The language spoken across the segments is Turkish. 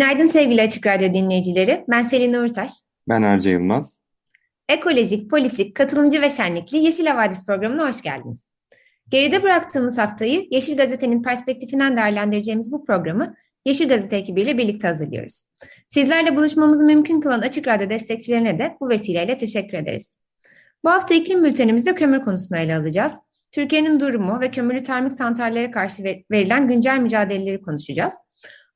Günaydın sevgili Açık Radyo dinleyicileri. Ben Selin Uğurtaş. Ben Erce Yılmaz. Ekolojik, politik, katılımcı ve şenlikli Yeşil Havadis programına hoş geldiniz. Geride bıraktığımız haftayı Yeşil Gazete'nin perspektifinden değerlendireceğimiz bu programı Yeşil Gazete ekibiyle birlikte hazırlıyoruz. Sizlerle buluşmamızı mümkün kılan Açık Radyo destekçilerine de bu vesileyle teşekkür ederiz. Bu hafta iklim bültenimizde kömür konusunu ele alacağız. Türkiye'nin durumu ve kömürlü termik santrallere karşı verilen güncel mücadeleleri konuşacağız.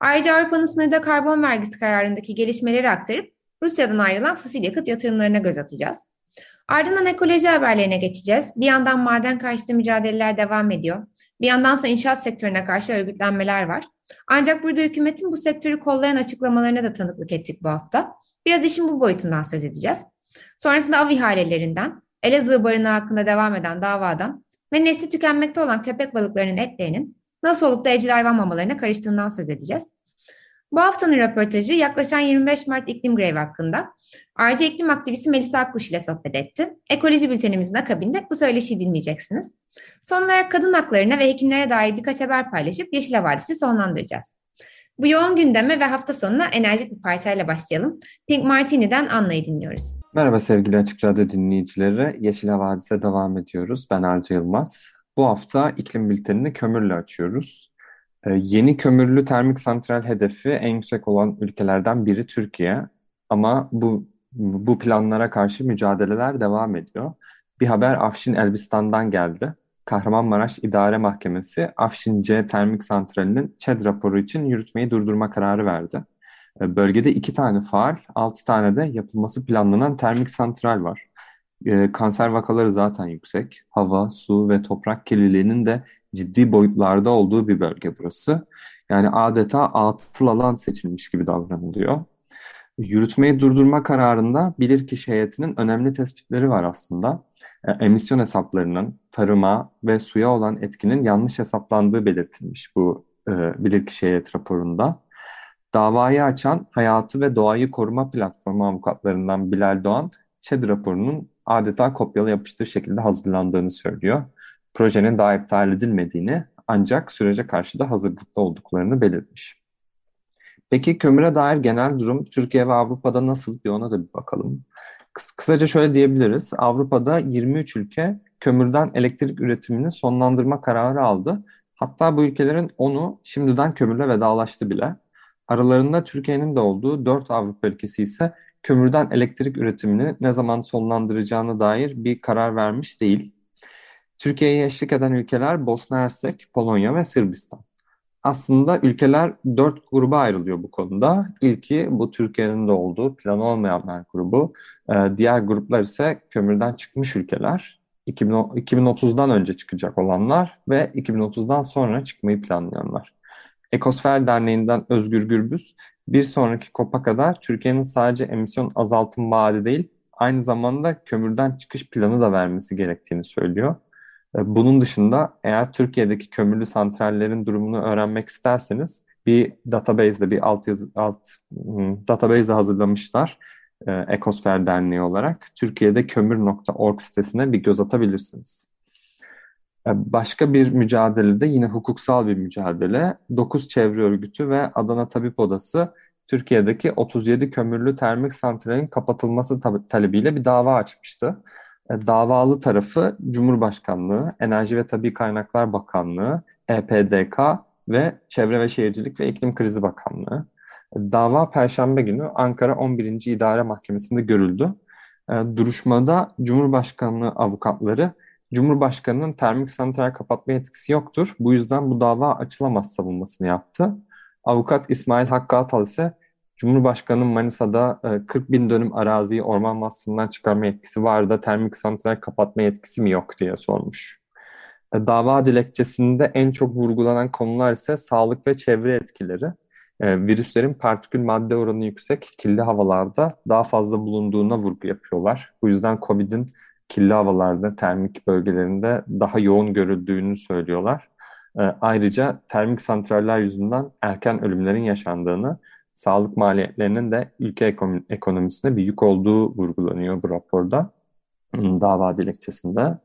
Ayrıca Avrupa'nın sınırda karbon vergisi kararındaki gelişmeleri aktarıp Rusya'dan ayrılan fosil yakıt yatırımlarına göz atacağız. Ardından ekoloji haberlerine geçeceğiz. Bir yandan maden karşıtı mücadeleler devam ediyor. Bir yandansa inşaat sektörüne karşı örgütlenmeler var. Ancak burada hükümetin bu sektörü kollayan açıklamalarına da tanıklık ettik bu hafta. Biraz işin bu boyutundan söz edeceğiz. Sonrasında av ihalelerinden, Elazığ barınağı hakkında devam eden davadan ve nesli tükenmekte olan köpek balıklarının etlerinin nasıl olup da evcil hayvan mamalarına karıştığından söz edeceğiz. Bu haftanın röportajı yaklaşan 25 Mart iklim grevi hakkında. Ayrıca iklim aktivisti Melisa Akkuş ile sohbet etti. Ekoloji bültenimizin akabinde bu söyleşiyi dinleyeceksiniz. Son olarak kadın haklarına ve hekimlere dair birkaç haber paylaşıp Yeşil Havadis'i sonlandıracağız. Bu yoğun gündeme ve hafta sonuna enerjik bir parçayla başlayalım. Pink Martini'den Anna'yı dinliyoruz. Merhaba sevgili Açık Radyo dinleyicileri. Yeşil Havadis'e devam ediyoruz. Ben Arca Yılmaz. Bu hafta iklim bültenini kömürle açıyoruz. Ee, yeni kömürlü termik santral hedefi en yüksek olan ülkelerden biri Türkiye. Ama bu bu planlara karşı mücadeleler devam ediyor. Bir haber Afşin Elbistan'dan geldi. Kahramanmaraş İdare Mahkemesi Afşin C Termik Santrali'nin ÇED raporu için yürütmeyi durdurma kararı verdi. Ee, bölgede iki tane faal, altı tane de yapılması planlanan termik santral var. Ee, kanser vakaları zaten yüksek. Hava, su ve toprak kirliliğinin de ciddi boyutlarda olduğu bir bölge burası. Yani adeta atıl alan seçilmiş gibi davranılıyor. Yürütmeyi durdurma kararında bilirkişi heyetinin önemli tespitleri var aslında. E, emisyon hesaplarının tarıma ve suya olan etkinin yanlış hesaplandığı belirtilmiş bu e, bilirkişi heyet raporunda. Davayı açan Hayatı ve Doğayı Koruma Platformu avukatlarından Bilal Doğan, ÇED raporunun adeta kopyalı yapıştır şekilde hazırlandığını söylüyor. Projenin daha iptal edilmediğini ancak sürece karşı da hazırlıklı olduklarını belirtmiş. Peki kömüre dair genel durum Türkiye ve Avrupa'da nasıl bir ona da bir bakalım. Kıs kısaca şöyle diyebiliriz. Avrupa'da 23 ülke kömürden elektrik üretimini sonlandırma kararı aldı. Hatta bu ülkelerin 10'u şimdiden kömürle vedalaştı bile. Aralarında Türkiye'nin de olduğu 4 Avrupa ülkesi ise kömürden elektrik üretimini ne zaman sonlandıracağına dair bir karar vermiş değil. Türkiye'ye eşlik eden ülkeler Bosna Hersek, Polonya ve Sırbistan. Aslında ülkeler dört gruba ayrılıyor bu konuda. İlki bu Türkiye'nin de olduğu plan olmayanlar grubu. Ee, diğer gruplar ise kömürden çıkmış ülkeler. 2030'dan önce çıkacak olanlar ve 2030'dan sonra çıkmayı planlayanlar. Ekosfer Derneği'nden Özgür Gürbüz, bir sonraki COP'a kadar Türkiye'nin sadece emisyon azaltım vaadi değil, aynı zamanda kömürden çıkış planı da vermesi gerektiğini söylüyor. E, bunun dışında eğer Türkiye'deki kömürlü santrallerin durumunu öğrenmek isterseniz bir database'de bir alt yazı alt hmm, database hazırlamışlar. E, Ekosfer Derneği olarak Türkiye'de kömür.org sitesine bir göz atabilirsiniz. E, başka bir mücadelede yine hukuksal bir mücadele. 9 çevre örgütü ve Adana Tabip Odası Türkiye'deki 37 kömürlü termik santralin kapatılması talebiyle bir dava açmıştı. E, davalı tarafı Cumhurbaşkanlığı, Enerji ve Tabi Kaynaklar Bakanlığı, EPDK ve Çevre ve Şehircilik ve İklim Krizi Bakanlığı. E, dava Perşembe günü Ankara 11. İdare Mahkemesi'nde görüldü. Duruşmada Cumhurbaşkanlığı avukatları Cumhurbaşkanı'nın termik santral kapatma yetkisi yoktur. Bu yüzden bu dava açılamaz savunmasını yaptı. Avukat İsmail Hakkı Atal ise Cumhurbaşkanı Manisa'da 40 e, bin dönüm araziyi orman vasfından çıkarma yetkisi var da termik santral kapatma yetkisi mi yok diye sormuş. E, dava dilekçesinde en çok vurgulanan konular ise sağlık ve çevre etkileri. E, virüslerin partikül madde oranı yüksek kirli havalarda daha fazla bulunduğuna vurgu yapıyorlar. Bu yüzden COVID'in kirli havalarda, termik bölgelerinde daha yoğun görüldüğünü söylüyorlar. E, ayrıca termik santraller yüzünden erken ölümlerin yaşandığını, sağlık maliyetlerinin de ülke ekonomisine bir yük olduğu vurgulanıyor bu raporda, hmm, dava dilekçesinde.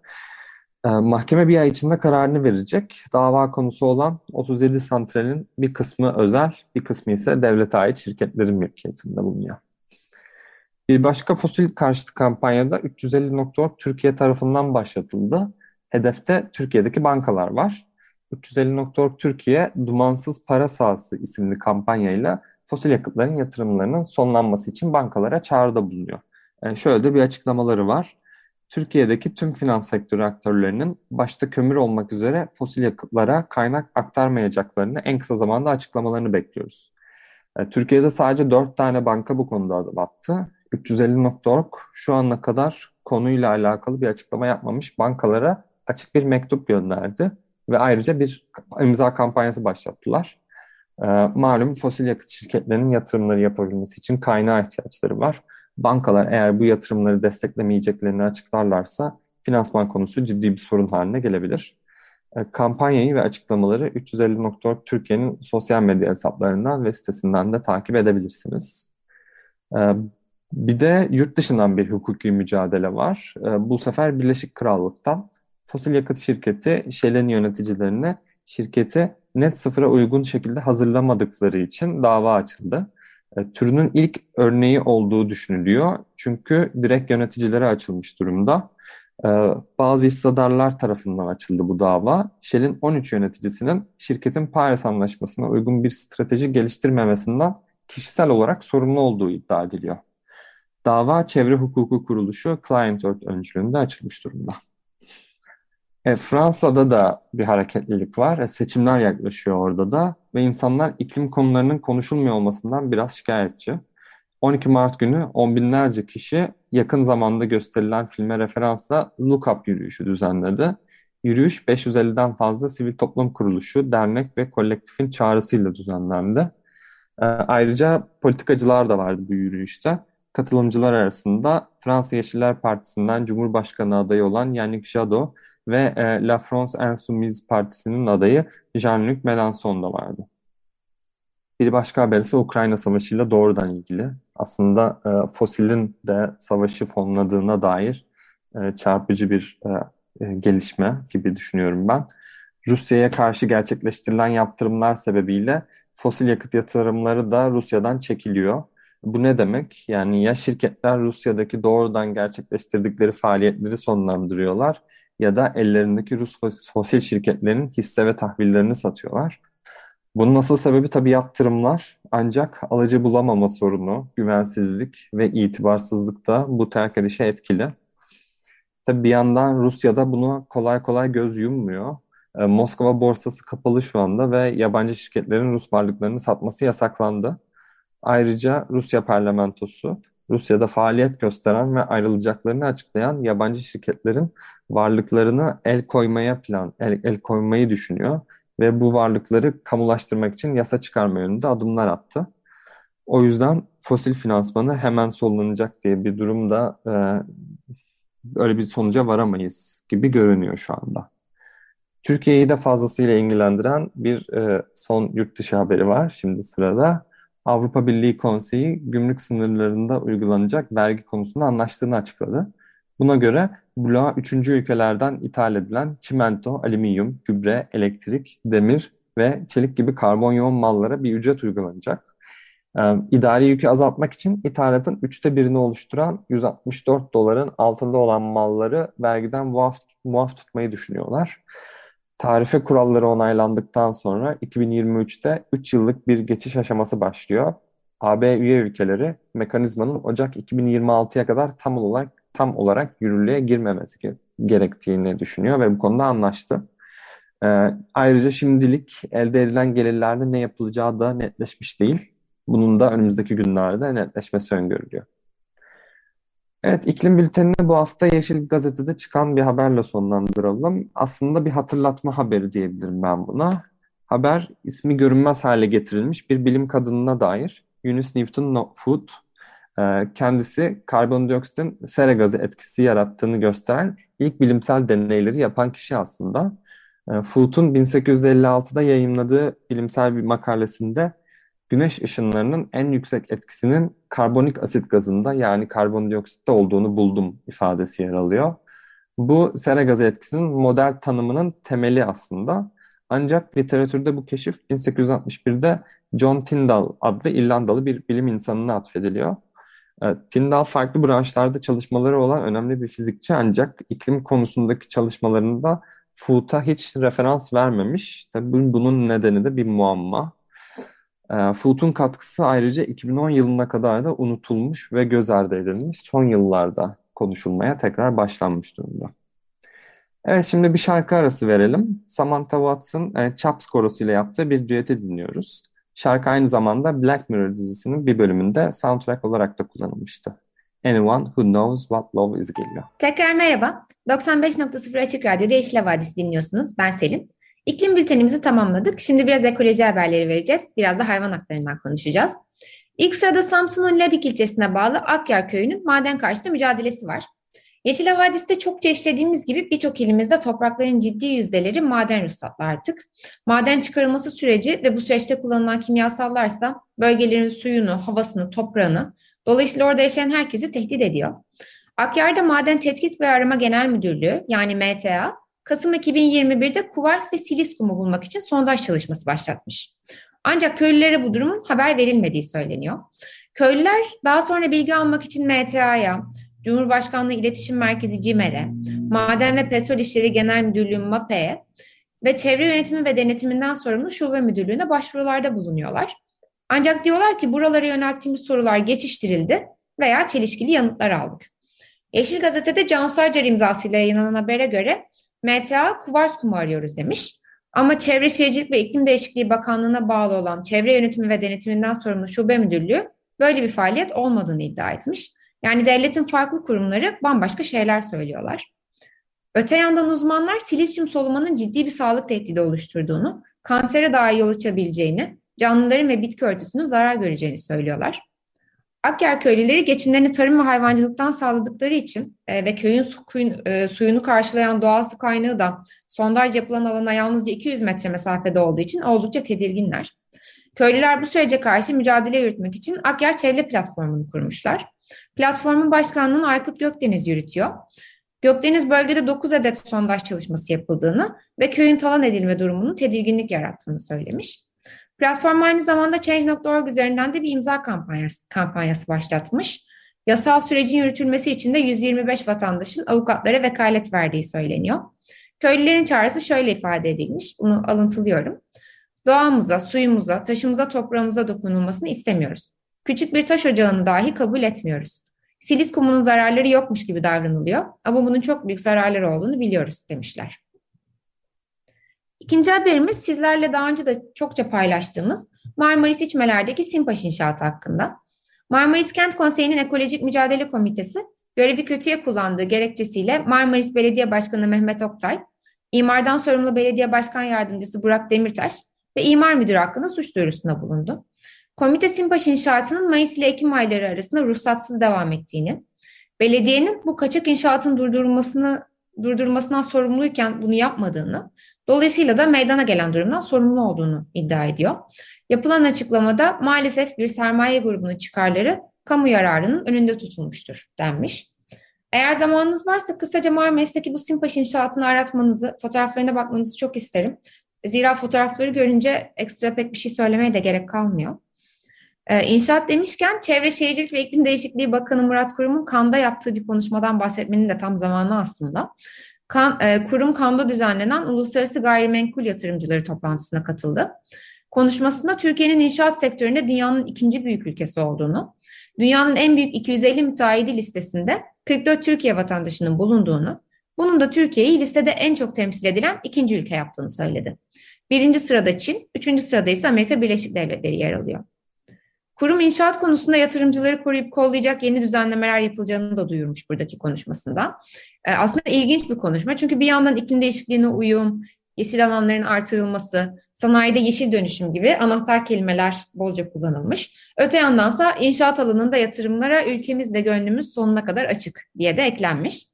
E, mahkeme bir ay içinde kararını verecek. Dava konusu olan 37 santralin bir kısmı özel, bir kısmı ise devlete ait şirketlerin mülkiyetinde bulunuyor. Bir başka fosil karşıtı kampanyada 350.org Türkiye tarafından başlatıldı. Hedefte Türkiye'deki bankalar var. 350.org Türkiye Dumansız Para Sahası isimli kampanyayla fosil yakıtların yatırımlarının sonlanması için bankalara çağrıda bulunuyor. Yani şöyle de bir açıklamaları var. Türkiye'deki tüm finans sektörü aktörlerinin başta kömür olmak üzere fosil yakıtlara kaynak aktarmayacaklarını en kısa zamanda açıklamalarını bekliyoruz. E, Türkiye'de sadece 4 tane banka bu konuda adım attı. 350.org şu ana kadar konuyla alakalı bir açıklama yapmamış bankalara açık bir mektup gönderdi ve ayrıca bir imza kampanyası başlattılar. E, malum fosil yakıt şirketlerinin yatırımları yapabilmesi için kaynağı ihtiyaçları var bankalar eğer bu yatırımları desteklemeyeceklerini açıklarlarsa finansman konusu ciddi bir sorun haline gelebilir. E, kampanyayı ve açıklamaları 350.org Türkiye'nin sosyal medya hesaplarından ve sitesinden de takip edebilirsiniz. E, bir de yurt dışından bir hukuki mücadele var. E, bu sefer Birleşik Krallık'tan fosil yakıt şirketi Shell'in yöneticilerine şirketi net sıfıra uygun şekilde hazırlamadıkları için dava açıldı. E, türünün ilk örneği olduğu düşünülüyor. Çünkü direkt yöneticilere açılmış durumda. E, bazı hissedarlar tarafından açıldı bu dava. Shell'in 13 yöneticisinin şirketin Paris Anlaşması'na uygun bir strateji geliştirmemesinden kişisel olarak sorumlu olduğu iddia ediliyor. Dava Çevre Hukuku Kuruluşu Client Earth öncülüğünde açılmış durumda. E, Fransa'da da bir hareketlilik var. E, seçimler yaklaşıyor orada da ve insanlar iklim konularının konuşulmuyor olmasından biraz şikayetçi. 12 Mart günü on binlerce kişi yakın zamanda gösterilen filme referansla Look Up yürüyüşü düzenledi. Yürüyüş 550'den fazla sivil toplum kuruluşu, dernek ve kolektifin çağrısıyla düzenlendi. E, ayrıca politikacılar da vardı bu yürüyüşte. Katılımcılar arasında Fransa Yeşiller Partisi'nden Cumhurbaşkanı adayı olan Yannick Jadot ve e, La France Insoumise Partisi'nin adayı Jean-Luc Mélenchon da vardı. Bir başka haber ise Ukrayna Savaşı ile doğrudan ilgili. Aslında e, fosilin de savaşı fonladığına dair e, çarpıcı bir e, e, gelişme gibi düşünüyorum ben. Rusya'ya karşı gerçekleştirilen yaptırımlar sebebiyle fosil yakıt yatırımları da Rusya'dan çekiliyor. Bu ne demek? Yani ya şirketler Rusya'daki doğrudan gerçekleştirdikleri faaliyetleri sonlandırıyorlar ya da ellerindeki Rus fosil şirketlerin hisse ve tahvillerini satıyorlar. Bunun asıl sebebi tabii yaptırımlar ancak alıcı bulamama sorunu, güvensizlik ve itibarsızlık da bu terk edişe etkili. Tabii bir yandan Rusya'da bunu kolay kolay göz yummuyor. Ee, Moskova borsası kapalı şu anda ve yabancı şirketlerin Rus varlıklarını satması yasaklandı. Ayrıca Rusya parlamentosu Rusya'da faaliyet gösteren ve ayrılacaklarını açıklayan yabancı şirketlerin varlıklarını el koymaya plan el, el koymayı düşünüyor ve bu varlıkları kamulaştırmak için yasa çıkarma yönünde adımlar attı. O yüzden fosil finansmanı hemen sollanacak diye bir durumda e, öyle bir sonuca varamayız gibi görünüyor şu anda. Türkiye'yi de fazlasıyla ilgilendiren bir e, son yurt dışı haberi var şimdi sırada. Avrupa Birliği Konseyi gümrük sınırlarında uygulanacak vergi konusunda anlaştığını açıkladı. Buna göre bloğa üçüncü ülkelerden ithal edilen çimento, alüminyum, gübre, elektrik, demir ve çelik gibi karbon yoğun mallara bir ücret uygulanacak. Ee, idari yükü azaltmak için ithalatın üçte birini oluşturan 164 doların altında olan malları vergiden muaf, muaf tutmayı düşünüyorlar. Tarife kuralları onaylandıktan sonra 2023'te 3 yıllık bir geçiş aşaması başlıyor. AB üye ülkeleri mekanizmanın Ocak 2026'ya kadar tam olarak tam olarak yürürlüğe girmemesi gerektiğini düşünüyor ve bu konuda anlaştı. Ee, ayrıca şimdilik elde edilen gelirlerde ne yapılacağı da netleşmiş değil. Bunun da önümüzdeki günlerde netleşmesi öngörülüyor. Evet, iklim bültenini bu hafta Yeşil Gazete'de çıkan bir haberle sonlandıralım. Aslında bir hatırlatma haberi diyebilirim ben buna. Haber ismi görünmez hale getirilmiş bir bilim kadınına dair. Eunice Newton Food, e, kendisi karbondioksitin sera gazı etkisi yarattığını gösteren ilk bilimsel deneyleri yapan kişi aslında. E, Food'un 1856'da yayınladığı bilimsel bir makalesinde güneş ışınlarının en yüksek etkisinin karbonik asit gazında yani karbondioksitte olduğunu buldum ifadesi yer alıyor. Bu sera gazı etkisinin model tanımının temeli aslında. Ancak literatürde bu keşif 1861'de John Tyndall adlı İrlandalı bir bilim insanına atfediliyor. E, Tyndall farklı branşlarda çalışmaları olan önemli bir fizikçi ancak iklim konusundaki çalışmalarında Foot'a hiç referans vermemiş. Tabii bunun nedeni de bir muamma. E, Foot'un katkısı ayrıca 2010 yılına kadar da unutulmuş ve göz ardı edilmiş. Son yıllarda konuşulmaya tekrar başlanmış durumda. Evet şimdi bir şarkı arası verelim. Samantha Watts'ın e, Chaps Korosu ile yaptığı bir düeti dinliyoruz. Şarkı aynı zamanda Black Mirror dizisinin bir bölümünde soundtrack olarak da kullanılmıştı. Anyone Who Knows What Love Is geliyor. Tekrar merhaba. 95.0 Açık Radyo'da Yeşil Havadis dinliyorsunuz. Ben Selin. İklim bültenimizi tamamladık. Şimdi biraz ekoloji haberleri vereceğiz. Biraz da hayvan haklarından konuşacağız. İlk sırada Samsun'un Ladik ilçesine bağlı Akyar köyünün maden karşıtı mücadelesi var. Yeşil Havadis'te çokça işlediğimiz gibi birçok ilimizde toprakların ciddi yüzdeleri maden ruhsatlı artık. Maden çıkarılması süreci ve bu süreçte kullanılan kimyasallarsa bölgelerin suyunu, havasını, toprağını, dolayısıyla orada yaşayan herkesi tehdit ediyor. Akyar'da Maden Tetkik ve Arama Genel Müdürlüğü yani MTA, Kasım 2021'de kuvars ve silis kumu bulmak için sondaj çalışması başlatmış. Ancak köylülere bu durumun haber verilmediği söyleniyor. Köylüler daha sonra bilgi almak için MTA'ya, Cumhurbaşkanlığı İletişim Merkezi CİMER'e, Maden ve Petrol İşleri Genel Müdürlüğü MAPE'ye ve Çevre Yönetimi ve Denetiminden sorumlu Şube Müdürlüğü'ne başvurularda bulunuyorlar. Ancak diyorlar ki buralara yönelttiğimiz sorular geçiştirildi veya çelişkili yanıtlar aldık. Yeşil Gazete'de Cansu Acar imzasıyla yayınlanan habere göre MTA kuvars kumu arıyoruz demiş. Ama Çevre Şehircilik ve İklim Değişikliği Bakanlığı'na bağlı olan Çevre Yönetimi ve Denetiminden sorumlu Şube Müdürlüğü böyle bir faaliyet olmadığını iddia etmiş. Yani devletin farklı kurumları bambaşka şeyler söylüyorlar. Öte yandan uzmanlar silisyum solumanın ciddi bir sağlık tehdidi oluşturduğunu, kansere dahi yol açabileceğini, canlıların ve bitki örtüsünün zarar göreceğini söylüyorlar. Akyar köylüleri geçimlerini tarım ve hayvancılıktan sağladıkları için e, ve köyün su, e, suyunu karşılayan doğal su kaynağı da sondaj yapılan alana yalnızca 200 metre mesafede olduğu için oldukça tedirginler. Köylüler bu sürece karşı mücadele yürütmek için Akyar Çevre Platformu'nu kurmuşlar. Platformun başkanlığını Aykut Gökdeniz yürütüyor. Gökdeniz bölgede 9 adet sondaj çalışması yapıldığını ve köyün talan edilme durumunun tedirginlik yarattığını söylemiş. Platform aynı zamanda Change.org üzerinden de bir imza kampanyası, kampanyası başlatmış. Yasal sürecin yürütülmesi için de 125 vatandaşın avukatlara vekalet verdiği söyleniyor. Köylülerin çağrısı şöyle ifade edilmiş, bunu alıntılıyorum. Doğamıza, suyumuza, taşımıza, toprağımıza dokunulmasını istemiyoruz. Küçük bir taş ocağını dahi kabul etmiyoruz. Silis kumunun zararları yokmuş gibi davranılıyor ama bunun çok büyük zararları olduğunu biliyoruz demişler. İkinci haberimiz sizlerle daha önce de çokça paylaştığımız Marmaris İçmeler'deki Simpaş inşaatı hakkında. Marmaris Kent Konseyi'nin Ekolojik Mücadele Komitesi görevi kötüye kullandığı gerekçesiyle Marmaris Belediye Başkanı Mehmet Oktay, imardan sorumlu belediye başkan yardımcısı Burak Demirtaş ve imar müdürü hakkında suç duyurusunda bulundu. Komite Simpaş inşaatının Mayıs ile Ekim ayları arasında ruhsatsız devam ettiğini, belediyenin bu kaçak inşaatın durdurulmasını durdurmasından sorumluyken bunu yapmadığını, dolayısıyla da meydana gelen durumdan sorumlu olduğunu iddia ediyor. Yapılan açıklamada maalesef bir sermaye grubunun çıkarları kamu yararının önünde tutulmuştur denmiş. Eğer zamanınız varsa kısaca Marmaris'teki bu Simpaş inşaatını aratmanızı, fotoğraflarına bakmanızı çok isterim. Zira fotoğrafları görünce ekstra pek bir şey söylemeye de gerek kalmıyor. Ee, inşaat demişken Çevre Şehircilik ve İklim Değişikliği Bakanı Murat Kurum'un Kanda yaptığı bir konuşmadan bahsetmenin de tam zamanı aslında. Kan, e, kurum Kanda düzenlenen Uluslararası Gayrimenkul Yatırımcıları toplantısına katıldı. Konuşmasında Türkiye'nin inşaat sektöründe dünyanın ikinci büyük ülkesi olduğunu, dünyanın en büyük 250 müteahhidi listesinde 44 Türkiye vatandaşının bulunduğunu, bunun da Türkiye'yi listede en çok temsil edilen ikinci ülke yaptığını söyledi. Birinci sırada Çin, üçüncü sırada ise Amerika Birleşik Devletleri yer alıyor. Kurum inşaat konusunda yatırımcıları koruyup kollayacak yeni düzenlemeler yapılacağını da duyurmuş buradaki konuşmasında. E, aslında ilginç bir konuşma çünkü bir yandan iklim değişikliğine uyum, yeşil alanların artırılması, sanayide yeşil dönüşüm gibi anahtar kelimeler bolca kullanılmış. Öte yandansa inşaat alanında yatırımlara ülkemiz ve gönlümüz sonuna kadar açık diye de eklenmiş.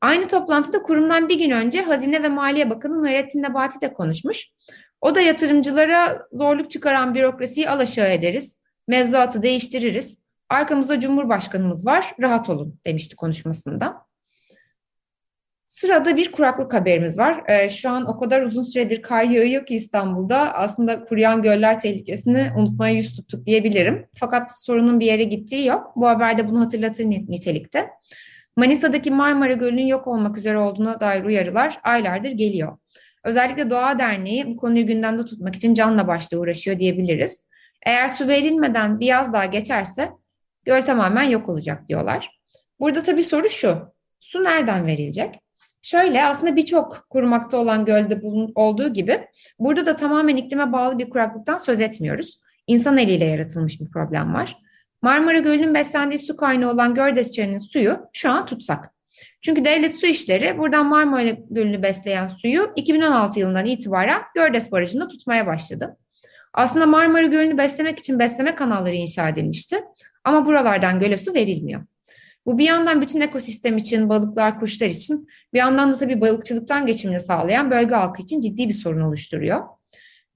Aynı toplantıda kurumdan bir gün önce Hazine ve Maliye Bakanı Nurettin Nebati de konuşmuş. O da yatırımcılara zorluk çıkaran bürokrasiyi alaşağı ederiz, mevzuatı değiştiririz. Arkamızda Cumhurbaşkanımız var, rahat olun demişti konuşmasında. Sırada bir kuraklık haberimiz var. Ee, şu an o kadar uzun süredir kar yağıyor ki İstanbul'da aslında kuruyan göller tehlikesini unutmaya yüz tuttuk diyebilirim. Fakat sorunun bir yere gittiği yok. Bu haberde bunu hatırlatır nitelikte. Manisa'daki Marmara Gölü'nün yok olmak üzere olduğuna dair uyarılar aylardır geliyor. Özellikle Doğa Derneği bu konuyu gündemde tutmak için canla başla uğraşıyor diyebiliriz. Eğer su verilmeden bir yaz daha geçerse göl tamamen yok olacak diyorlar. Burada tabii soru şu, su nereden verilecek? Şöyle aslında birçok kurumakta olan gölde olduğu gibi burada da tamamen iklime bağlı bir kuraklıktan söz etmiyoruz. İnsan eliyle yaratılmış bir problem var. Marmara Gölü'nün beslendiği su kaynağı olan Gördes Çayı'nın suyu şu an tutsak. Çünkü devlet su işleri buradan Marmara Gölü'nü besleyen suyu 2016 yılından itibaren Gördes Barajı'nda tutmaya başladı. Aslında Marmara Gölü'nü beslemek için besleme kanalları inşa edilmişti. Ama buralardan göle su verilmiyor. Bu bir yandan bütün ekosistem için, balıklar, kuşlar için, bir yandan da tabii balıkçılıktan geçimini sağlayan bölge halkı için ciddi bir sorun oluşturuyor.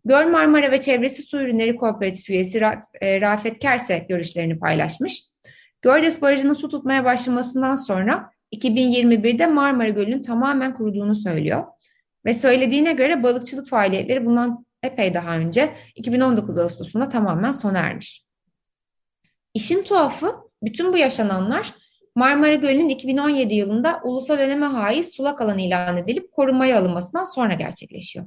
Göl Marmara ve Çevresi Su Ürünleri Kooperatif üyesi e, Rafet Kerse görüşlerini paylaşmış. Gördes Barajı'nın su tutmaya başlamasından sonra 2021'de Marmara Gölü'nün tamamen kuruduğunu söylüyor. Ve söylediğine göre balıkçılık faaliyetleri bundan epey daha önce 2019 Ağustos'unda tamamen sona ermiş. İşin tuhafı bütün bu yaşananlar Marmara Gölü'nün 2017 yılında ulusal öneme haiz sulak alan ilan edilip korumaya alınmasından sonra gerçekleşiyor.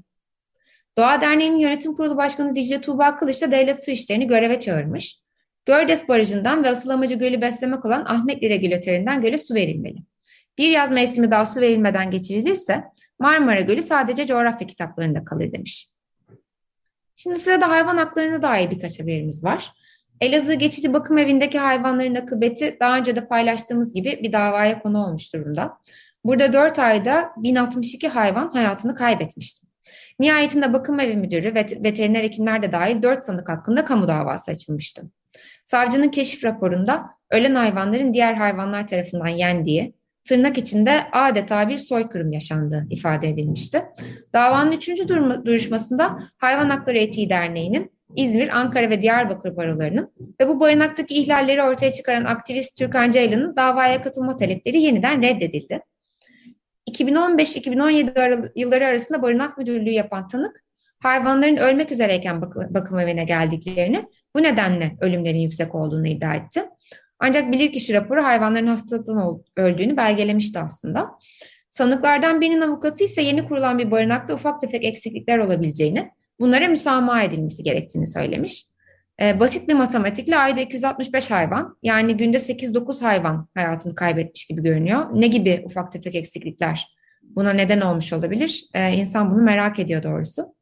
Doğa Derneği'nin yönetim kurulu başkanı Dicle Tuğba Kılıç da devlet su işlerini göreve çağırmış. Gördes Barajı'ndan ve asıl amacı gölü beslemek olan Ahmetli Regülatörü'nden göle su verilmeli. Bir yaz mevsimi daha su verilmeden geçirilirse Marmara Gölü sadece coğrafya kitaplarında kalır demiş. Şimdi sırada hayvan haklarına dair birkaç haberimiz var. Elazığ Geçici Bakım Evi'ndeki hayvanların akıbeti daha önce de paylaştığımız gibi bir davaya konu olmuş durumda. Burada 4 ayda 1062 hayvan hayatını kaybetmişti. Nihayetinde bakım evi müdürü ve veteriner hekimler de dahil 4 sanık hakkında kamu davası açılmıştı. Savcının keşif raporunda ölen hayvanların diğer hayvanlar tarafından yendiği, tırnak içinde adeta bir soykırım yaşandığı ifade edilmişti. Davanın üçüncü duruşmasında Hayvan Hakları Etiği Derneği'nin İzmir, Ankara ve Diyarbakır barolarının ve bu barınaktaki ihlalleri ortaya çıkaran aktivist Türkan Ceylan'ın davaya katılma talepleri yeniden reddedildi. 2015-2017 yılları arasında barınak müdürlüğü yapan tanık, hayvanların ölmek üzereyken bakım, evine geldiklerini, bu nedenle ölümlerin yüksek olduğunu iddia etti. Ancak bilirkişi raporu hayvanların hastalıktan öldüğünü belgelemişti aslında. Sanıklardan birinin avukatı ise yeni kurulan bir barınakta ufak tefek eksiklikler olabileceğini, bunlara müsamaha edilmesi gerektiğini söylemiş. Ee, basit bir matematikle ayda 265 hayvan yani günde 8-9 hayvan hayatını kaybetmiş gibi görünüyor. Ne gibi ufak tefek eksiklikler buna neden olmuş olabilir? Ee, insan bunu merak ediyor doğrusu.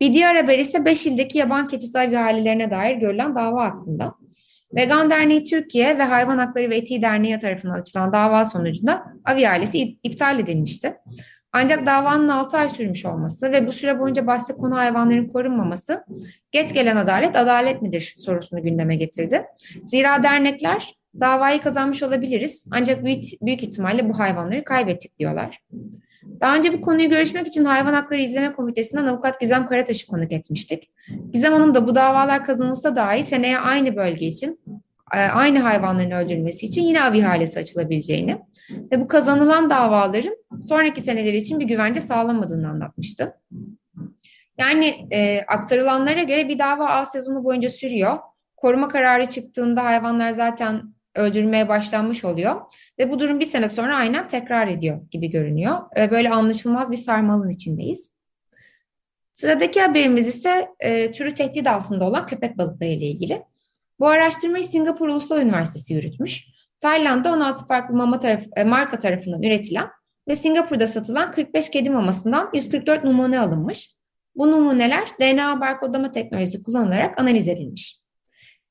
Bir diğer haber ise 5 ildeki yaban keçisi ihalelerine dair görülen dava hakkında. Vegan Derneği Türkiye ve Hayvan Hakları ve Etiği Derneği tarafından açılan dava sonucunda av ihalesi iptal edilmişti. Ancak davanın 6 ay sürmüş olması ve bu süre boyunca bahse konu hayvanların korunmaması geç gelen adalet adalet midir sorusunu gündeme getirdi. Zira dernekler davayı kazanmış olabiliriz ancak büyük, büyük ihtimalle bu hayvanları kaybettik diyorlar. Daha önce bu konuyu görüşmek için Hayvan Hakları İzleme Komitesi'nden avukat Gizem Karataş'ı konuk etmiştik. Gizem Hanım da bu davalar kazanılsa dahi seneye aynı bölge için e, aynı hayvanların öldürülmesi için yine av ihalesi açılabileceğini ve bu kazanılan davaların sonraki seneler için bir güvence sağlamadığını anlatmıştı. Yani e, aktarılanlara göre bir dava A sezonu boyunca sürüyor. Koruma kararı çıktığında hayvanlar zaten öldürmeye başlanmış oluyor ve bu durum bir sene sonra aynen tekrar ediyor gibi görünüyor. E, böyle anlaşılmaz bir sarmalın içindeyiz. Sıradaki haberimiz ise e, türü tehdit altında olan köpek balıkları ile ilgili. Bu araştırmayı Singapur Ulusal Üniversitesi yürütmüş. Tayland'da 16 farklı mama taraf, e, marka tarafından üretilen ve Singapur'da satılan 45 kedi mamasından 144 numune alınmış. Bu numuneler DNA barkodlama teknolojisi kullanılarak analiz edilmiş.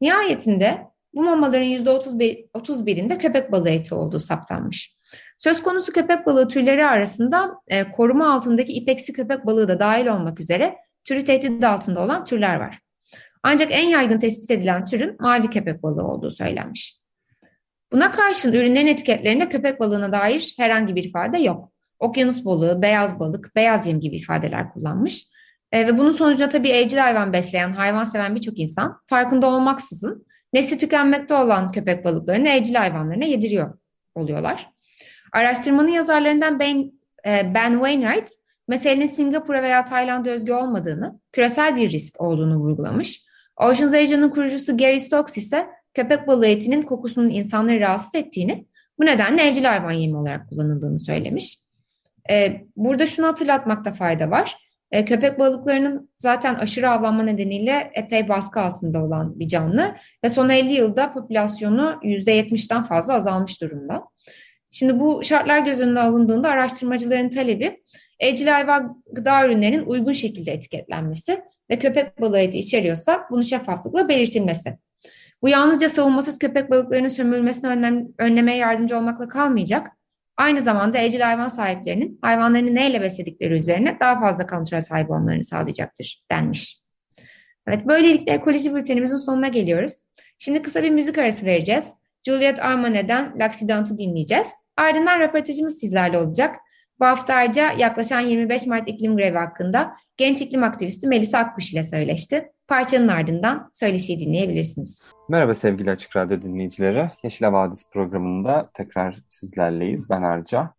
Nihayetinde bu mamaların %31'inde köpek balığı eti olduğu saptanmış. Söz konusu köpek balığı türleri arasında e, koruma altındaki ipeksi köpek balığı da dahil olmak üzere türü tehdit altında olan türler var. Ancak en yaygın tespit edilen türün mavi köpek balığı olduğu söylenmiş. Buna karşın ürünlerin etiketlerinde köpek balığına dair herhangi bir ifade yok. Okyanus balığı, beyaz balık, beyaz yem gibi ifadeler kullanmış. E, ve bunun sonucunda tabii evcil hayvan besleyen, hayvan seven birçok insan farkında olmaksızın nesli tükenmekte olan köpek balıklarını evcil hayvanlarına yediriyor oluyorlar. Araştırmanın yazarlarından Ben, e, ben Wainwright, meselenin Singapur'a veya Tayland'a özgü olmadığını, küresel bir risk olduğunu vurgulamış. Oceans Asia'nın kurucusu Gary Stokes ise köpek balığı etinin kokusunun insanları rahatsız ettiğini, bu nedenle evcil hayvan yemi olarak kullanıldığını söylemiş. Ee, burada şunu hatırlatmakta fayda var. Ee, köpek balıklarının zaten aşırı avlanma nedeniyle epey baskı altında olan bir canlı ve son 50 yılda popülasyonu %70'den fazla azalmış durumda. Şimdi bu şartlar göz önüne alındığında araştırmacıların talebi evcil hayvan gıda ürünlerinin uygun şekilde etiketlenmesi ve köpek balığı eti içeriyorsa bunu şeffaflıkla belirtilmesi. Bu yalnızca savunmasız köpek balıklarının sömürülmesini önlem, önlemeye yardımcı olmakla kalmayacak. Aynı zamanda evcil hayvan sahiplerinin hayvanlarını neyle besledikleri üzerine daha fazla kontrol sahibi olmalarını sağlayacaktır denmiş. Evet böylelikle ekoloji bültenimizin sonuna geliyoruz. Şimdi kısa bir müzik arası vereceğiz. Juliet Armane'den L'Accident'ı dinleyeceğiz. Ardından röportajımız sizlerle olacak. Bu hafta ayrıca yaklaşan 25 Mart iklim grevi hakkında genç iklim aktivisti Melisa Akkuş ile söyleşti. Parçanın ardından söyleşiyi dinleyebilirsiniz. Merhaba sevgili Açık Radyo dinleyicileri. Yeşil Havadis programında tekrar sizlerleyiz. Ben Arca.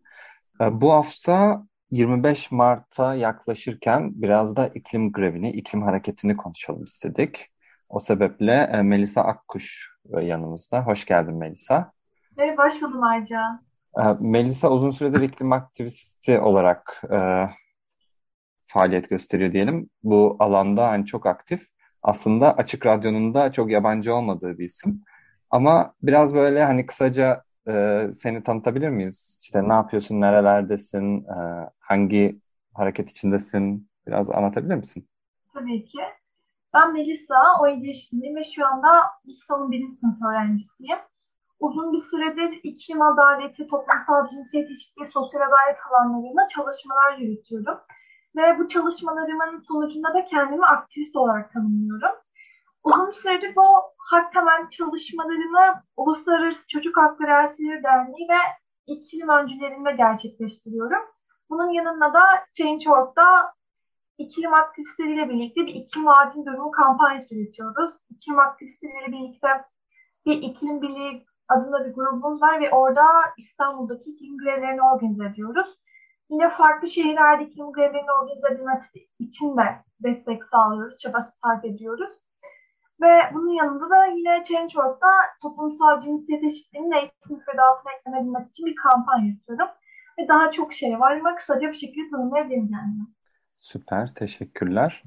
Ee, bu hafta 25 Mart'a yaklaşırken biraz da iklim grevini, iklim hareketini konuşalım istedik. O sebeple e, Melisa Akkuş yanımızda. Hoş geldin Melisa. Merhaba, hoş buldum Arca. Ee, Melisa uzun süredir iklim aktivisti olarak e, faaliyet gösteriyor diyelim. Bu alanda hani çok aktif. Aslında Açık Radyo'nun da çok yabancı olmadığı bir isim. Ama biraz böyle hani kısaca e, seni tanıtabilir miyiz? İşte ne yapıyorsun, nerelerdesin, e, hangi hareket içindesin? Biraz anlatabilir misin? Tabii ki. Ben Melisa, 17 yaşındayım ve şu anda İstanbul Bilim Sınıfı öğrencisiyim. Uzun bir süredir iklim adaleti, toplumsal cinsiyet eşitliği, sosyal adalet alanlarında çalışmalar yürütüyorum. Ve bu çalışmalarımın sonucunda da kendimi aktivist olarak tanımlıyorum. Uzun süredir bu hak temel çalışmalarımı Uluslararası Çocuk Hakları Elçileri Derneği ve iklim öncülerinde gerçekleştiriyorum. Bunun yanında da Change.org'da iklim aktivistleriyle birlikte bir iklim acil durumu kampanyası yürütüyoruz. İklim aktivistleriyle birlikte bir iklim birliği adında bir grubumuz var ve orada İstanbul'daki iklim grevlerini organize ediyoruz. Yine farklı şehirlerde iklim grevlerinin organize edilmesi için de destek sağlıyoruz, çaba sarf ediyoruz. Ve bunun yanında da yine Change.org'da toplumsal cinsiyet eşitliğinin eğitim müfredatına eklenebilmesi için bir kampanya yapıyorum. Ve daha çok şey var ama kısaca bir şekilde tanımlayabilirim yani. Süper, teşekkürler.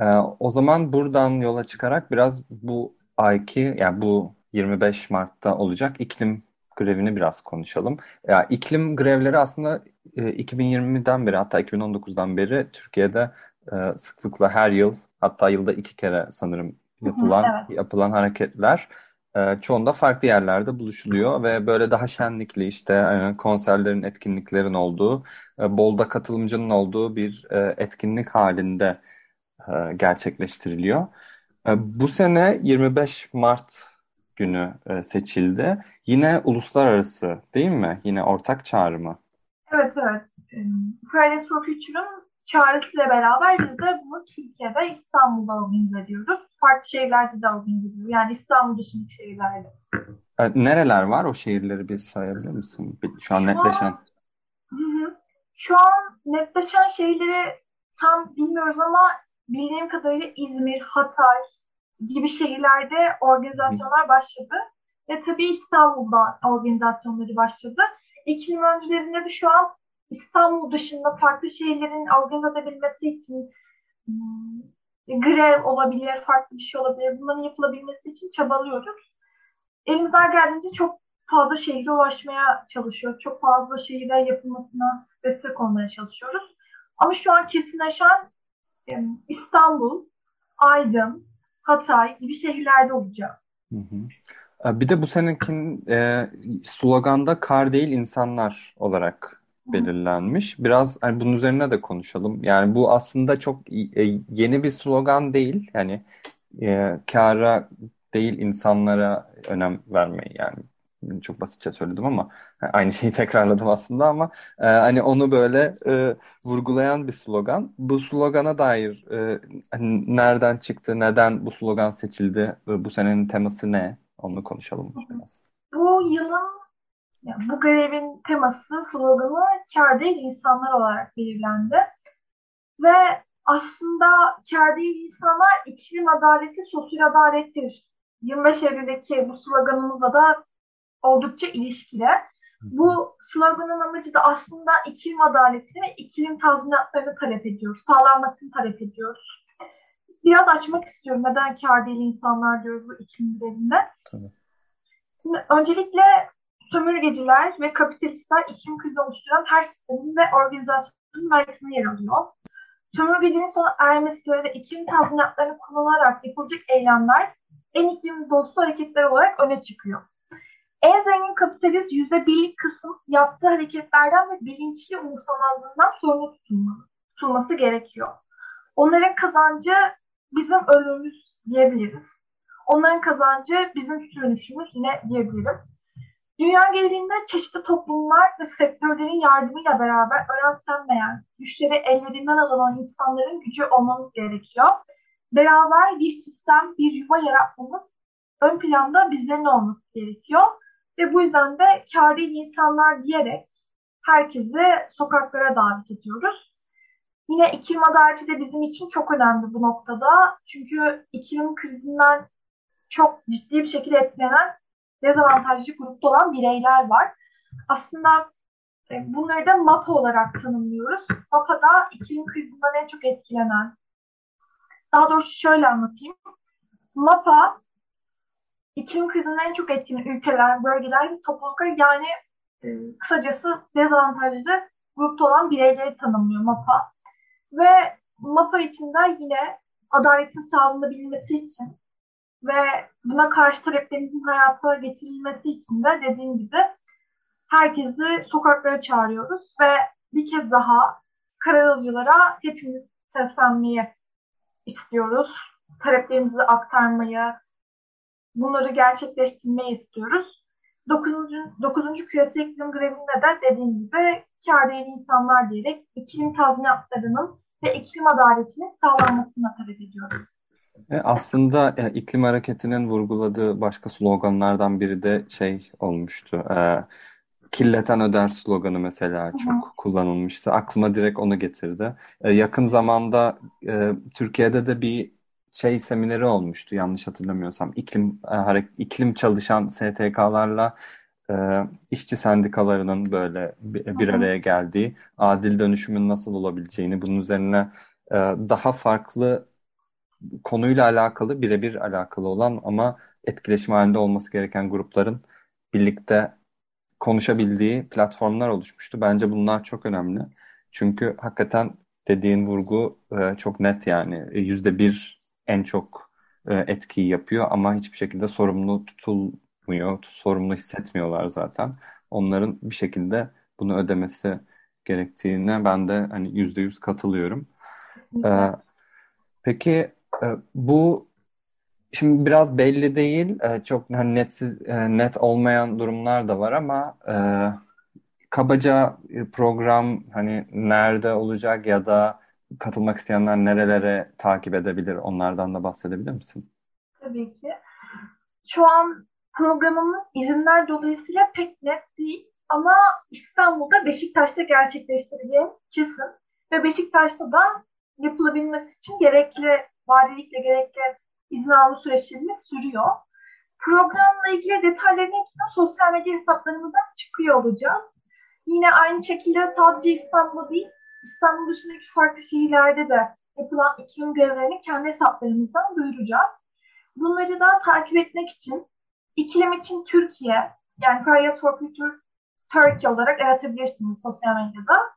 Ee, o zaman buradan yola çıkarak biraz bu ayki, yani bu 25 Mart'ta olacak iklim grevini biraz konuşalım. Ya iklim grevleri aslında 2020'den e, beri hatta 2019'dan beri Türkiye'de e, sıklıkla her yıl hatta yılda iki kere sanırım yapılan evet. yapılan hareketler e, çoğunda farklı yerlerde buluşuluyor ve böyle daha şenlikli işte konserlerin etkinliklerin olduğu bolda katılımcının olduğu bir etkinlik halinde gerçekleştiriliyor. Bu sene 25 Mart günü e, seçildi. Yine uluslararası değil mi? Yine ortak çağrı mı? Evet evet. Fridays for Future'ın çağrısıyla beraber biz de bunu Türkiye'de İstanbul'da organize ediyoruz. Farklı şehirlerde de organize ediyoruz. Yani İstanbul dışındaki şehirlerde. E, nereler var? O şehirleri bir sayabilir misin? Şu an netleşen. Hı hı. Şu an netleşen şehirleri tam bilmiyoruz ama bildiğim kadarıyla İzmir, Hatay, gibi şehirlerde organizasyonlar başladı. Ve tabii İstanbul'da organizasyonları başladı. İklim öncülerinde de şu an İstanbul dışında farklı şehirlerin organize edebilmesi için hmm, grev olabilir, farklı bir şey olabilir. Bunların yapılabilmesi için çabalıyoruz. Elimizden geldiğince çok fazla şehire ulaşmaya çalışıyoruz. Çok fazla şehirde yapılmasına destek olmaya çalışıyoruz. Ama şu an kesinleşen İstanbul, Aydın, Hatay gibi şehirlerde olacak. Hı hı. Bir de bu senekin e, sloganda kar değil insanlar olarak belirlenmiş. Biraz hani bunun üzerine de konuşalım. Yani bu aslında çok e, yeni bir slogan değil. Yani e, kara değil insanlara önem vermeyi yani çok basitçe söyledim ama aynı şeyi tekrarladım aslında ama e, hani onu böyle e, vurgulayan bir slogan. Bu slogana dair e, hani nereden çıktı, neden bu slogan seçildi, e, bu senenin teması ne? Onu konuşalım biraz. Bu yılın yani bu grevin teması, sloganı kar değil insanlar olarak belirlendi. Ve aslında kar değil insanlar iklim adaleti, sosyal adalettir. 25 Eylül'deki bu sloganımızla da oldukça ilişkili. Bu sloganın amacı da aslında iklim adaletini ve iklim tazminatlarını talep ediyoruz. Sağlanmasını talep ediyoruz. Biraz açmak istiyorum neden kar değil insanlar diyoruz bu iklim grevinde. Şimdi öncelikle sömürgeciler ve kapitalistler iklim krizi oluşturan her sistemin ve organizasyonun merkezine yer alıyor. Sömürgecinin sona ermesi ve iklim tazminatlarını kullanarak yapılacak eylemler en iklim dostu hareketler olarak öne çıkıyor. En zengin kapitalist yüzde birlik kısım yaptığı hareketlerden ve bilinçli umursamazlığından sorumlu tutulmalı, tutulması gerekiyor. Onların kazancı bizim ölümümüz diyebiliriz. Onların kazancı bizim sürünüşümüz yine diyebilirim. Dünya genelinde çeşitli toplumlar ve sektörlerin yardımıyla beraber önemsenmeyen, güçleri ellerinden alınan insanların gücü olmamız gerekiyor. Beraber bir sistem, bir yuva yaratmamız ön planda bizlerin olması gerekiyor. Ve bu yüzden de kâr insanlar diyerek herkesi sokaklara davet ediyoruz. Yine iklim adaleti de bizim için çok önemli bu noktada. Çünkü iklim krizinden çok ciddi bir şekilde etkilenen dezavantajlı grupta olan bireyler var. Aslında e, bunları da MAPA olarak tanımlıyoruz. MAPA da iklim krizinden en çok etkilenen. Daha doğrusu şöyle anlatayım. MAPA iklim krizinden en çok etkilenen ülkeler, bölgeler ve topluluklar yani e, kısacası dezavantajlı grupta olan bireyleri tanımlıyor MAPA. Ve MAPA içinde yine adaletin sağlanabilmesi için ve buna karşı taleplerimizin hayata geçirilmesi için de dediğim gibi herkesi sokaklara çağırıyoruz ve bir kez daha kararılıcılara hepimiz seslenmeyi istiyoruz. Taleplerimizi aktarmayı, bunları gerçekleştirmeyi istiyoruz. 9. 9. küresel iklim grevinde de dediğim gibi kâr insanlar diyerek iklim tazminatlarının ve iklim adaletinin sağlanmasını talep ediyoruz. E, aslında e, iklim hareketinin vurguladığı başka sloganlardan biri de şey olmuştu. E, kirleten öder sloganı mesela çok Hı. kullanılmıştı. Aklıma direkt onu getirdi. E, yakın zamanda e, Türkiye'de de bir şey semineri olmuştu yanlış hatırlamıyorsam. İklim e, hareket iklim çalışan STK'larla e, işçi sendikalarının böyle bir, bir araya geldiği adil dönüşümün nasıl olabileceğini bunun üzerine e, daha farklı konuyla alakalı, birebir alakalı olan ama etkileşim halinde olması gereken grupların birlikte konuşabildiği platformlar oluşmuştu. Bence bunlar çok önemli. Çünkü hakikaten dediğin vurgu e, çok net yani. E, yüzde bir en çok e, etkiyi yapıyor ama hiçbir şekilde sorumlu tutulmuyor, sorumlu hissetmiyorlar zaten. Onların bir şekilde bunu ödemesi gerektiğine ben de hani yüzde yüz katılıyorum. Ee, peki e, bu şimdi biraz belli değil, e, çok hani netsiz, e, net olmayan durumlar da var ama kabaca program hani nerede olacak ya da katılmak isteyenler nerelere takip edebilir onlardan da bahsedebilir misin? Tabii ki. Şu an programımız izinler dolayısıyla pek net değil ama İstanbul'da Beşiktaş'ta gerçekleştireceğim kesin ve Beşiktaş'ta da yapılabilmesi için gerekli valilikle gerekli izin alma süreçlerimiz sürüyor. Programla ilgili detayların hepsini sosyal medya hesaplarımızdan çıkıyor olacağız. Yine aynı şekilde sadece İstanbul değil, İstanbul dışındaki farklı şehirlerde de yapılan iklim grevlerini kendi hesaplarımızdan duyuracağız. Bunları da takip etmek için iklim için Türkiye, yani Fridays for Future Turkey olarak aratabilirsiniz sosyal medyada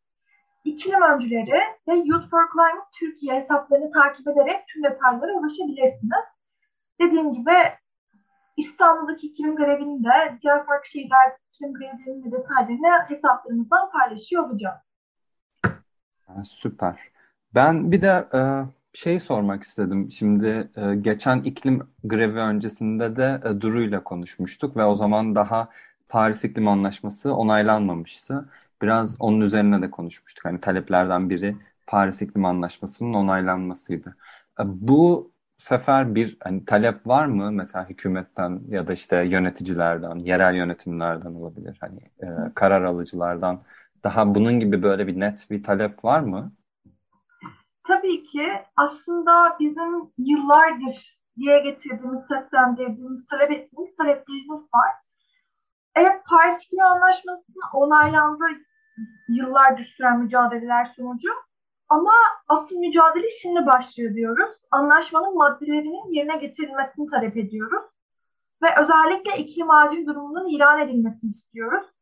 iklim öncüleri ve Youth for Climate Türkiye hesaplarını takip ederek tüm detaylara ulaşabilirsiniz. Dediğim gibi İstanbul'daki iklim grevini de diğer farklı şehirlerdeki iklim grevlerinin detaylarını hesaplarımızdan paylaşıyor Süper. Ben bir de e, şey sormak istedim. Şimdi e, geçen iklim grevi öncesinde de e, Duru ile konuşmuştuk ve o zaman daha Paris İklim Anlaşması onaylanmamıştı. Biraz onun üzerine de konuşmuştuk. Hani taleplerden biri Paris İklim Anlaşması'nın onaylanmasıydı. E, bu sefer bir hani talep var mı mesela hükümetten ya da işte yöneticilerden, yerel yönetimlerden olabilir hani e, karar alıcılardan daha bunun gibi böyle bir net bir talep var mı? Tabii ki aslında bizim yıllardır diye getirdiğimiz, seslendirdiğimiz, talep ettiğimiz taleplerimiz var. Evet Paris İklim Anlaşması'nın onaylandığı yıllardır süren mücadeleler sonucu ama asıl mücadele şimdi başlıyor diyoruz. Anlaşmanın maddelerinin yerine getirilmesini talep ediyoruz. Ve özellikle iklim acil durumunun ilan edilmesini istiyoruz.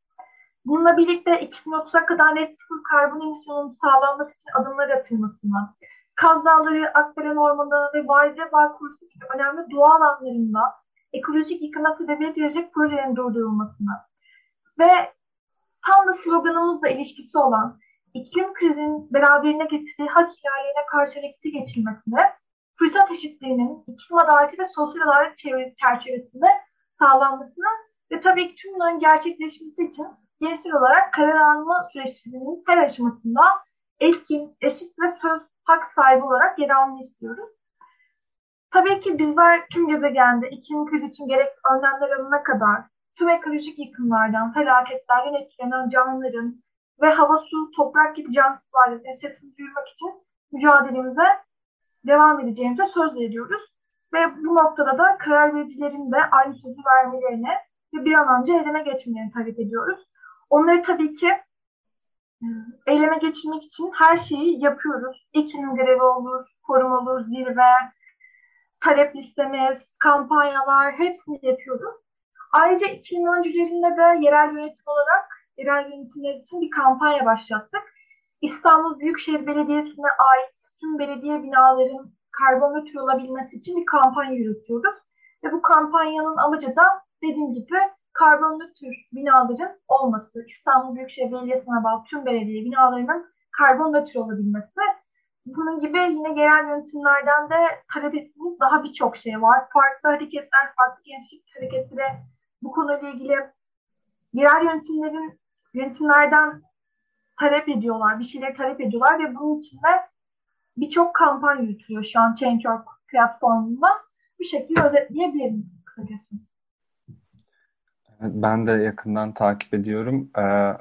Bununla birlikte 2030'a kadar net sıfır karbon emisyonunun sağlanması için adımlar atılmasını, Kaz Dağları, Akbelen Ormanı ve Valide Bağ Kurusu gibi önemli doğa alanlarında ekolojik yıkıma sebebiyet verecek projelerin durdurulmasını ve tam da sloganımızla ilişkisi olan iklim krizinin beraberine getirdiği hak ihlallerine karşı harekete geçilmesine, fırsat eşitliğinin iklim adaleti ve sosyal adalet çerçevesinde sağlanmasını ve tabii ki tüm bunların gerçekleşmesi için gençler olarak karar alma süreçlerinin her aşamasında etkin, eşit ve söz hak sahibi olarak yer almayı istiyoruz. Tabii ki bizler tüm gezegende iklim krizi için gerek önlemler alına kadar tüm ekolojik yıkımlardan, felaketlerden etkilenen canlıların ve hava, su, toprak gibi cansız varlıkların sesini duyurmak için mücadelemize devam edeceğimize söz veriyoruz. Ve bu noktada da karar vericilerin de aynı sözü vermelerine ve bir an önce eyleme geçmelerini talep ediyoruz. Onları tabii ki e, eyleme geçirmek için her şeyi yapıyoruz. İklim grevi olur, forum olur, zirve, talep listemiz, kampanyalar hepsini yapıyoruz. Ayrıca iklim öncülerinde de yerel yönetim olarak yerel yönetimler için bir kampanya başlattık. İstanbul Büyükşehir Belediyesi'ne ait tüm belediye binaların karbon nötr olabilmesi için bir kampanya yürütüyoruz. Ve bu kampanyanın amacı da dediğim gibi karbon nötr binaların olması. İstanbul Büyükşehir Belediyesi'ne bağlı tüm belediye binalarının karbon nötr olabilmesi. Bunun gibi yine yerel yönetimlerden de talep ettiğimiz daha birçok şey var. Farklı hareketler, farklı gençlik hareketleri bu konuyla ilgili yerel yönetimlerin yönetimlerden talep ediyorlar, bir şeyler talep ediyorlar ve bunun için de birçok kampanya yürütülüyor şu an Change.org platformunda. Bu şekilde özetleyebilirim kısacası. Ben de yakından takip ediyorum. Ee,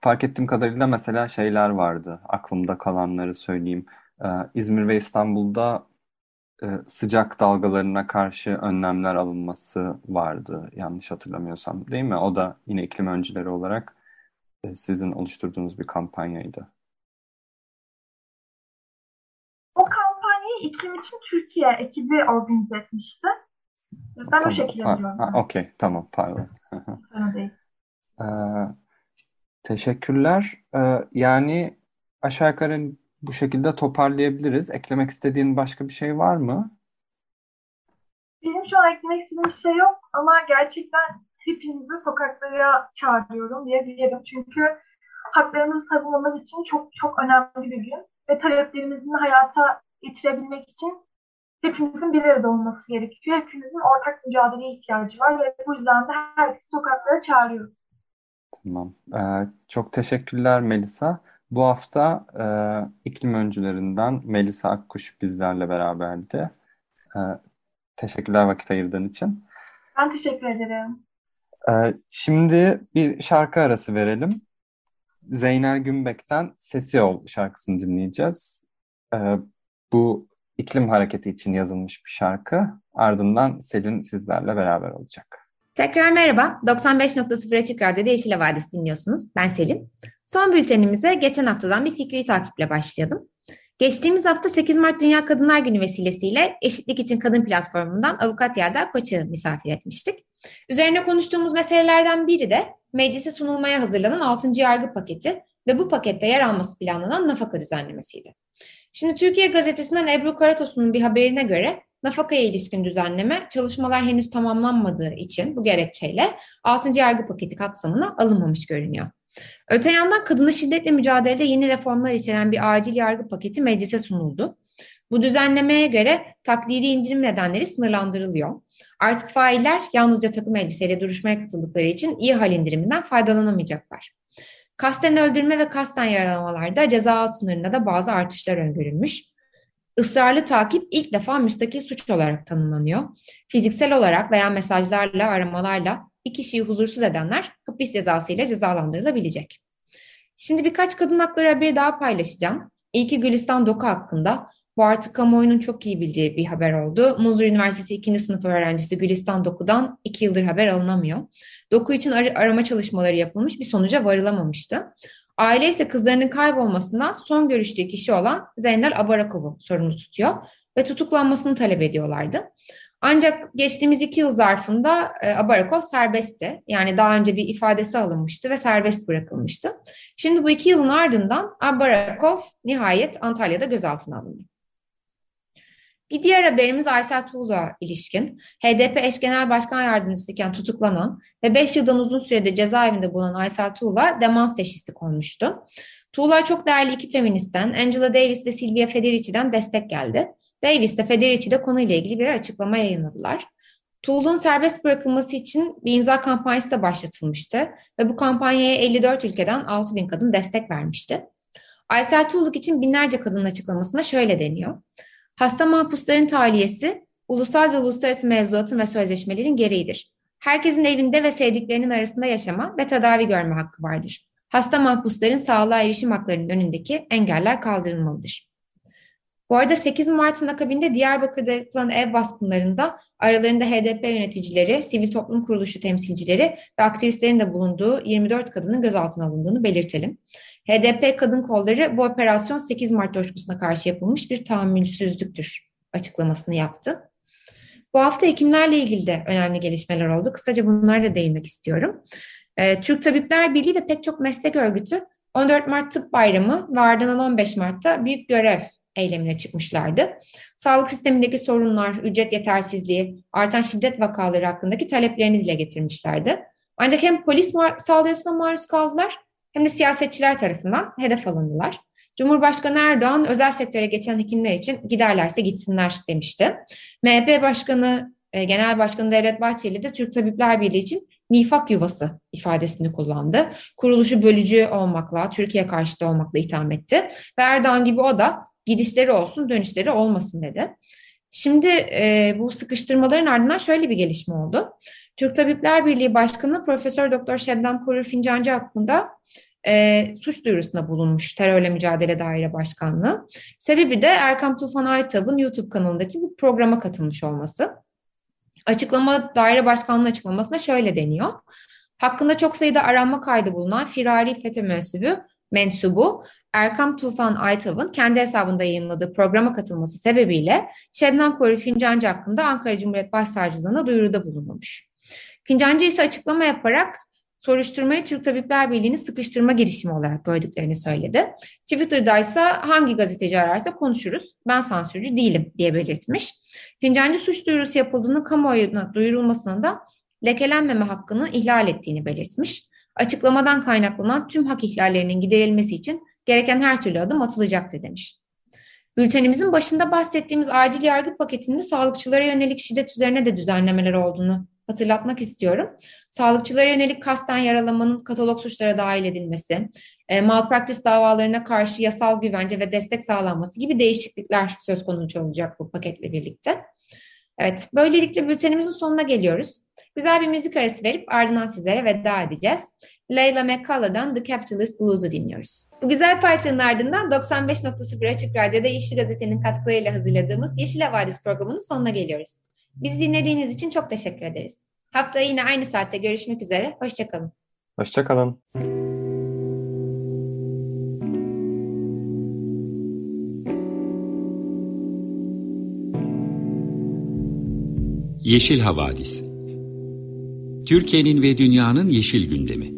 fark ettiğim kadarıyla mesela şeyler vardı. Aklımda kalanları söyleyeyim. Ee, İzmir ve İstanbul'da e, sıcak dalgalarına karşı önlemler alınması vardı. Yanlış hatırlamıyorsam değil mi? O da yine iklim öncüleri olarak e, sizin oluşturduğunuz bir kampanyaydı. O kampanyayı iklim için Türkiye ekibi organize etmişti. Ben tamam. o şekilde biliyorum. Okey, tamam, pardon. Ee, teşekkürler. Ee, yani aşağı yukarı bu şekilde toparlayabiliriz. Eklemek istediğin başka bir şey var mı? Benim şu an eklemek istediğim bir şey yok ama gerçekten hepinizi sokaklara çağırıyorum diyebilirim. Çünkü haklarımızı savunmamız için çok çok önemli bir gün ve taleplerimizin hayata geçirebilmek için hepimizin bir arada olması gerekiyor. Hepimizin ortak mücadeleye ihtiyacı var ve bu yüzden de herkesi sokaklara çağırıyorum. Tamam. Ee, çok teşekkürler Melisa. Bu hafta e, iklim öncülerinden Melisa Akkuş bizlerle beraberdi. E, teşekkürler vakit ayırdığın için. Ben teşekkür ederim. E, şimdi bir şarkı arası verelim. Zeynel Gümbek'ten Sesi Ol şarkısını dinleyeceğiz. E, bu iklim hareketi için yazılmış bir şarkı. Ardından Selin sizlerle beraber olacak. Tekrar merhaba. 95.0 Açık Radyo'da Yeşil Havadis dinliyorsunuz. Ben Selin. Son bültenimize geçen haftadan bir fikri takiple başlayalım. Geçtiğimiz hafta 8 Mart Dünya Kadınlar Günü vesilesiyle Eşitlik İçin Kadın platformundan Avukat Yelda Koç'u misafir etmiştik. Üzerine konuştuğumuz meselelerden biri de meclise sunulmaya hazırlanan 6. yargı paketi ve bu pakette yer alması planlanan nafaka düzenlemesiydi. Şimdi Türkiye Gazetesi'nden Ebru Karatosun'un bir haberine göre nafakaya ilişkin düzenleme çalışmalar henüz tamamlanmadığı için bu gerekçeyle 6. yargı paketi kapsamına alınmamış görünüyor. Öte yandan kadına şiddetle mücadelede yeni reformlar içeren bir acil yargı paketi meclise sunuldu. Bu düzenlemeye göre takdiri indirim nedenleri sınırlandırılıyor. Artık failler yalnızca takım elbiseyle duruşmaya katıldıkları için iyi hal indiriminden faydalanamayacaklar. Kasten öldürme ve kasten yaralamalarda ceza alt sınırında da bazı artışlar öngörülmüş. Israrlı takip ilk defa müstakil suç olarak tanımlanıyor. Fiziksel olarak veya mesajlarla, aramalarla bir kişiyi huzursuz edenler hapis cezası ile cezalandırılabilecek. Şimdi birkaç kadın hakları haberi daha paylaşacağım. İlki Gülistan Doku hakkında. Bu artık kamuoyunun çok iyi bildiği bir haber oldu. Muzur Üniversitesi 2. sınıf öğrencisi Gülistan Doku'dan 2 yıldır haber alınamıyor. Doku için ar arama çalışmaları yapılmış bir sonuca varılamamıştı. Aile ise kızlarının kaybolmasından son görüştüğü kişi olan Zeynel Abarakov'u sorumlu tutuyor ve tutuklanmasını talep ediyorlardı. Ancak geçtiğimiz iki yıl zarfında e, Abarakov serbestti. Yani daha önce bir ifadesi alınmıştı ve serbest bırakılmıştı. Şimdi bu iki yılın ardından Abarakov nihayet Antalya'da gözaltına alındı. Bir diğer haberimiz Aysel Tuğla ilişkin. HDP eş genel başkan yardımcısıyken tutuklanan ve 5 yıldan uzun süredir cezaevinde bulunan Aysel Tuğla demans teşhisi konmuştu. Tuğla çok değerli iki feministten Angela Davis ve Silvia Federici'den destek geldi. Davis de Federici de konuyla ilgili bir açıklama yayınladılar. Tuğlu'nun serbest bırakılması için bir imza kampanyası da başlatılmıştı ve bu kampanyaya 54 ülkeden 6 bin kadın destek vermişti. Aysel Tuğluk için binlerce kadının açıklamasında şöyle deniyor. Hasta mahpusların tahliyesi ulusal ve uluslararası mevzuatın ve sözleşmelerin gereğidir. Herkesin evinde ve sevdiklerinin arasında yaşama ve tedavi görme hakkı vardır. Hasta mahpusların sağlığa erişim haklarının önündeki engeller kaldırılmalıdır. Bu arada 8 Mart'ın akabinde Diyarbakır'da yapılan ev baskınlarında aralarında HDP yöneticileri, sivil toplum kuruluşu temsilcileri ve aktivistlerin de bulunduğu 24 kadının gözaltına alındığını belirtelim. HDP kadın kolları bu operasyon 8 Mart coşkusuna karşı yapılmış bir tahammülsüzlüktür açıklamasını yaptı. Bu hafta hekimlerle ilgili de önemli gelişmeler oldu. Kısaca bunlara değinmek istiyorum. Ee, Türk Tabipler Birliği ve pek çok meslek örgütü 14 Mart Tıp Bayramı ve ardından 15 Mart'ta büyük görev eylemine çıkmışlardı. Sağlık sistemindeki sorunlar, ücret yetersizliği, artan şiddet vakaları hakkındaki taleplerini dile getirmişlerdi. Ancak hem polis saldırısına maruz kaldılar hem de siyasetçiler tarafından hedef alındılar. Cumhurbaşkanı Erdoğan özel sektöre geçen hekimler için giderlerse gitsinler demişti. MHP Başkanı, e, Genel Başkanı Devlet Bahçeli de Türk Tabipler Birliği için mifak yuvası ifadesini kullandı. Kuruluşu bölücü olmakla, Türkiye karşıtı olmakla itham etti. Ve Erdoğan gibi o da gidişleri olsun, dönüşleri olmasın dedi. Şimdi e, bu sıkıştırmaların ardından şöyle bir gelişme oldu. Türk Tabipler Birliği Başkanı Profesör Doktor Şebnem Korur Fincancı hakkında e, suç duyurusunda bulunmuş Terörle Mücadele Daire Başkanlığı. Sebebi de Erkam Tufan Aytav'ın YouTube kanalındaki bu programa katılmış olması. Açıklama daire başkanlığı açıklamasında şöyle deniyor. Hakkında çok sayıda aranma kaydı bulunan firari FETÖ mensubu, mensubu Erkam Tufan Aytav'ın kendi hesabında yayınladığı programa katılması sebebiyle Şebnem Korur Fincancı hakkında Ankara Cumhuriyet Başsavcılığına duyuruda bulunmuş. Fincancı ise açıklama yaparak soruşturmayı Türk Tabipler Birliği'ni sıkıştırma girişimi olarak gördüklerini söyledi. Twitter'da ise hangi gazeteci ararsa konuşuruz, ben sansürcü değilim diye belirtmiş. Fincancı suç duyurusu yapıldığını kamuoyuna duyurulmasını da lekelenmeme hakkını ihlal ettiğini belirtmiş. Açıklamadan kaynaklanan tüm hak ihlallerinin giderilmesi için gereken her türlü adım atılacaktır demiş. Bültenimizin başında bahsettiğimiz acil yargı paketinde sağlıkçılara yönelik şiddet üzerine de düzenlemeler olduğunu hatırlatmak istiyorum. Sağlıkçılara yönelik kasten yaralamanın katalog suçlara dahil edilmesi, e, malpraktis davalarına karşı yasal güvence ve destek sağlanması gibi değişiklikler söz konusu olacak bu paketle birlikte. Evet, böylelikle bültenimizin sonuna geliyoruz. Güzel bir müzik arası verip ardından sizlere veda edeceğiz. Leyla McCullough'dan The Capitalist Blues'u dinliyoruz. Bu güzel parçanın ardından 95.0 Açık Radyo'da Yeşil Gazete'nin katkılarıyla hazırladığımız Yeşil Havadis programının sonuna geliyoruz. Bizi dinlediğiniz için çok teşekkür ederiz. Haftaya yine aynı saatte görüşmek üzere. Hoşçakalın. Hoşçakalın. Yeşil Havadis Türkiye'nin ve dünyanın yeşil gündemi